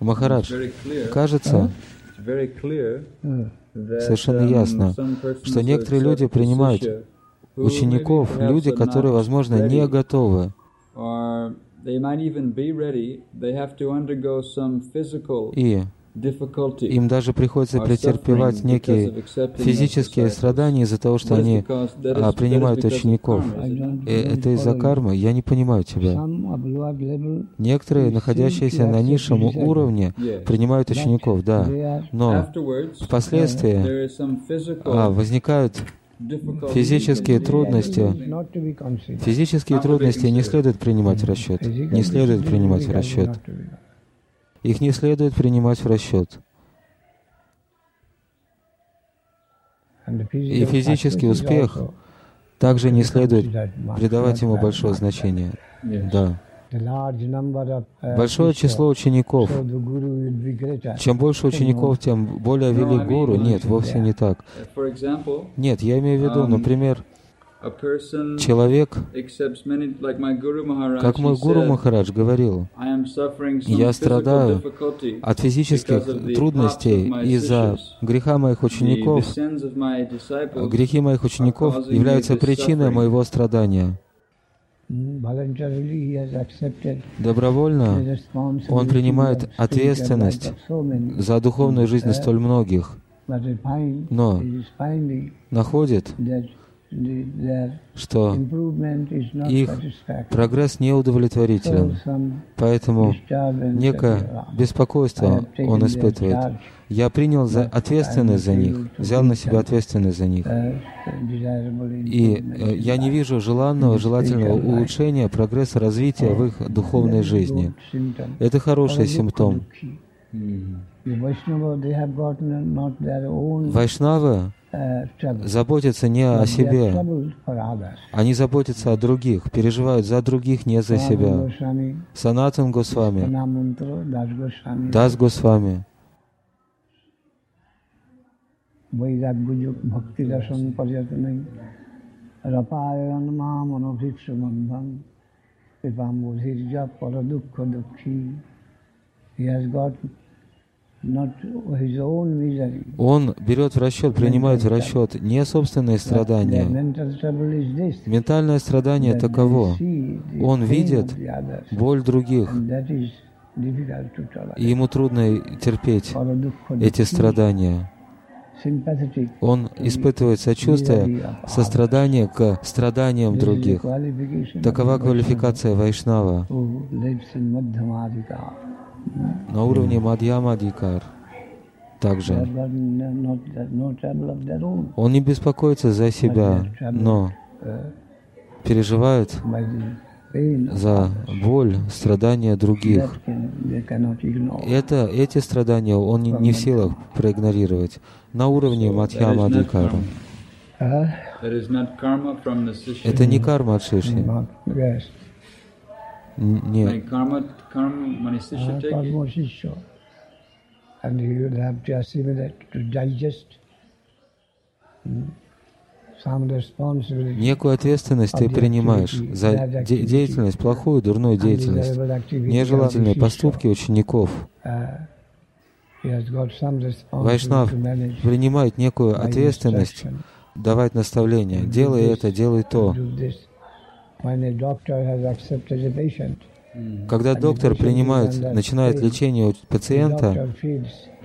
Махарадж, кажется, совершенно ясно, что некоторые люди принимают учеников, люди, которые, возможно, не готовы. И им даже приходится претерпевать некие физические страдания из-за того, что они а, принимают учеников. И это из-за кармы. Я не понимаю тебя. Некоторые, находящиеся на низшем уровне, принимают учеников, да. Но впоследствии а, возникают физические трудности, физические трудности не следует принимать в расчет. Не следует принимать в расчет. Их не следует принимать в расчет. И физический успех также не следует придавать ему большое значение. Да. Большое число учеников. Чем больше учеников, тем более велик гуру. Нет, вовсе не так. Нет, я имею в виду, например, Человек, как мой Гуру Махарадж говорил, я страдаю от физических трудностей из-за греха моих учеников. Грехи моих учеников являются причиной моего страдания. Добровольно он принимает ответственность за духовную жизнь столь многих, но находит, что их прогресс не удовлетворителен. Поэтому некое беспокойство он испытывает. Я принял за ответственность за них, взял на себя ответственность за них. И э, я не вижу желанного, желательного улучшения, прогресса, развития в их духовной жизни. Это хороший симптом. Вайшнавы заботятся не о себе, они заботятся о других, переживают за других, не за себя. Санатан Госвами, Дас Госвами, He has got он берет в расчет, принимает в расчет не собственные страдания. Ментальное страдание таково. Он видит боль других, и ему трудно терпеть эти страдания. Он испытывает сочувствие, сострадание к страданиям других. Такова квалификация Вайшнава на уровне Мадьямадикар также. Он не беспокоится за себя, но переживает за боль, страдания других. Это, эти страдания он не, не в силах проигнорировать на уровне Мадхьямадикара. Это не карма от Шиши. Нет. Karma, karma, karma And you will have to assimilate, to digest. Некую ответственность ты принимаешь за де- деятельность, плохую, дурную деятельность, нежелательные поступки учеников. Вайшнав принимает некую ответственность, давать наставления. Делай это, делай то. Когда доктор принимает, начинает лечение пациента,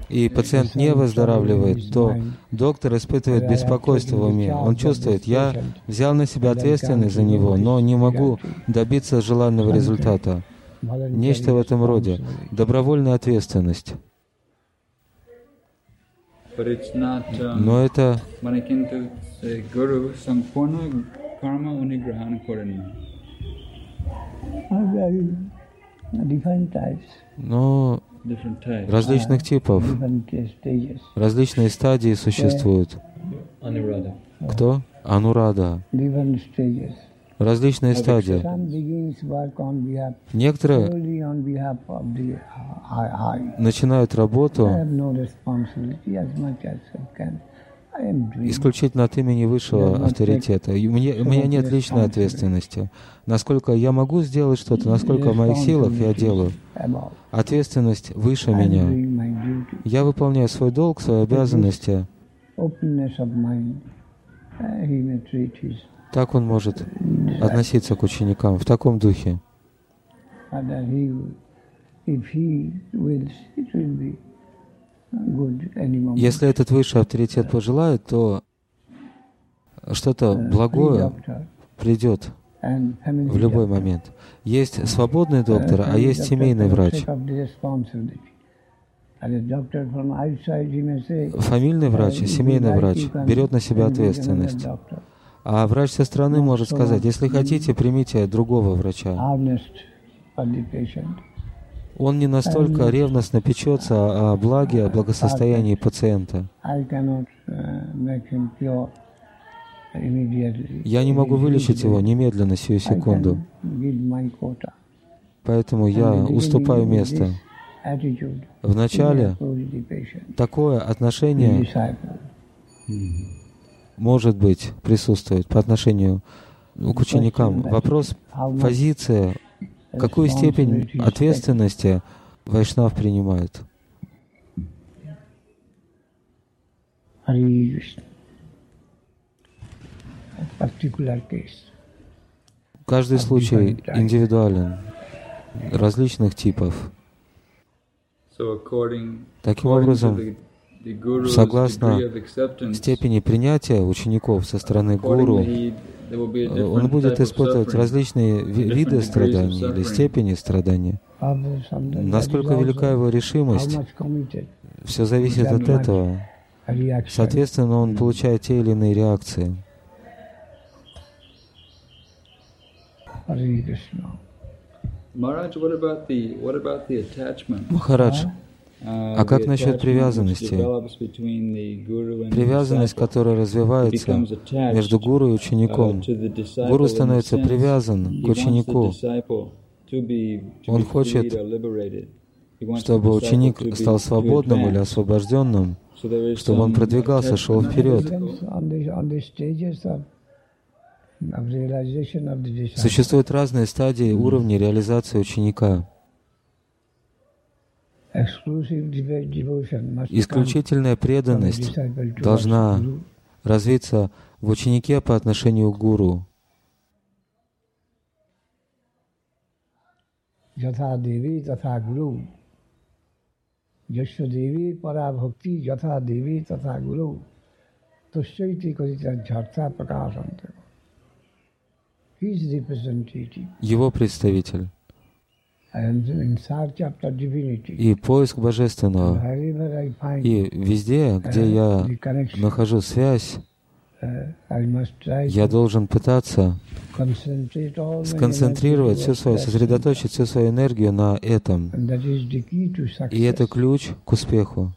и пациент не выздоравливает, то доктор испытывает беспокойство в уме. Он чувствует, я взял на себя ответственность за него, но не могу добиться желанного результата. Нечто в этом роде. Добровольная ответственность. Но это karma উনি গ্রহণ করেন Но различных типов, различные стадии существуют. Кто? Анурада. Различные стадии. Некоторые начинают работу исключительно от имени высшего авторитета. У меня, нет личной ответственности. Насколько я могу сделать что-то, насколько в моих силах я делаю. Ответственность выше меня. Я выполняю свой долг, свои обязанности. Так он может относиться к ученикам в таком духе. Если этот высший авторитет пожелает, то что-то благое придет в любой момент. Есть свободный доктор, а есть семейный врач. Фамильный врач, семейный врач берет на себя ответственность. А врач со стороны может сказать, если хотите, примите другого врача. Он не настолько ревностно печется о благе, о благосостоянии пациента. Я не могу вылечить его немедленно, сию секунду. Поэтому я уступаю место. Вначале такое отношение может быть, присутствует по отношению к ученикам. Вопрос, позиция, какую степень ответственности Вайшнав принимает. Каждый случай индивидуален, различных типов. Таким образом, согласно степени принятия учеников со стороны гуру, он будет испытывать различные виды страданий или степени страдания. Насколько велика его решимость, все зависит от этого. Соответственно, он получает те или иные реакции. Махарадж, а как насчет привязанности? Привязанность, которая развивается между гуру и учеником. Гуру становится привязан к ученику. Он хочет, чтобы ученик стал свободным или освобожденным, чтобы он продвигался, шел вперед. Существуют разные стадии уровня реализации ученика. Исключительная преданность должна развиться в ученике по отношению к гуру. यथा देवी तथा गुरु यश देवी परा भक्ति यथा देवी तथा गुरु तुष्टि कथित झर्था प्रकाशंत Его представитель и поиск Божественного. И везде, где я нахожу связь, я должен пытаться сконцентрировать всю свою, сосредоточить всю свою энергию на этом. И это ключ к успеху.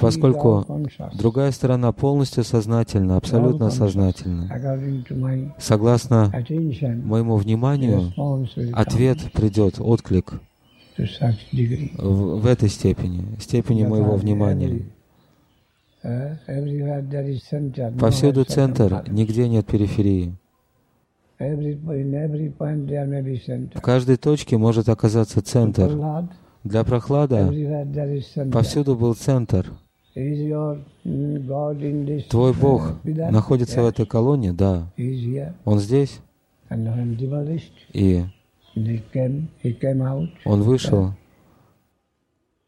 Поскольку другая сторона полностью сознательна, абсолютно сознательна. Согласно моему вниманию, ответ придет, отклик в, в этой степени, степени моего внимания. Повсюду центр, нигде нет периферии. В каждой точке может оказаться центр. Для прохлада повсюду был центр. Твой Бог находится в этой колонии? Да. Он здесь? И он вышел